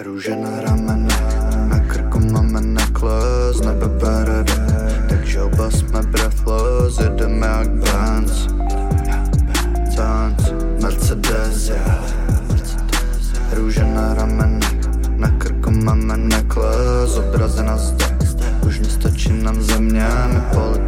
Růže na ramene, na krku máme nekles, nebe bere takže oba jsme breathless, jedeme jak Benz. Tanc, Mercedes, yeah. Růže na ramene, na krku máme nekles, na zde. Už nestačí nám země, my poletíme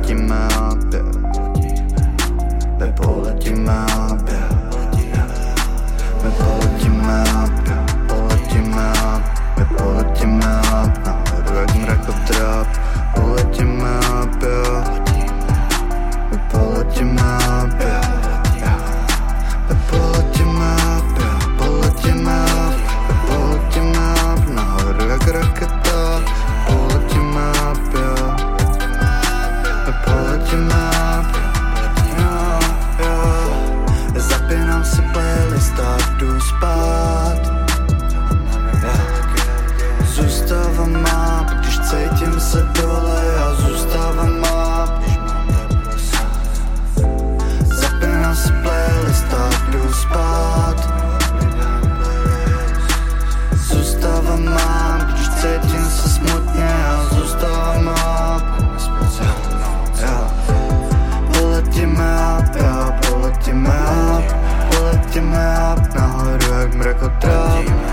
Zapínám si playlist a jdu spát jak mrakodrap Jo,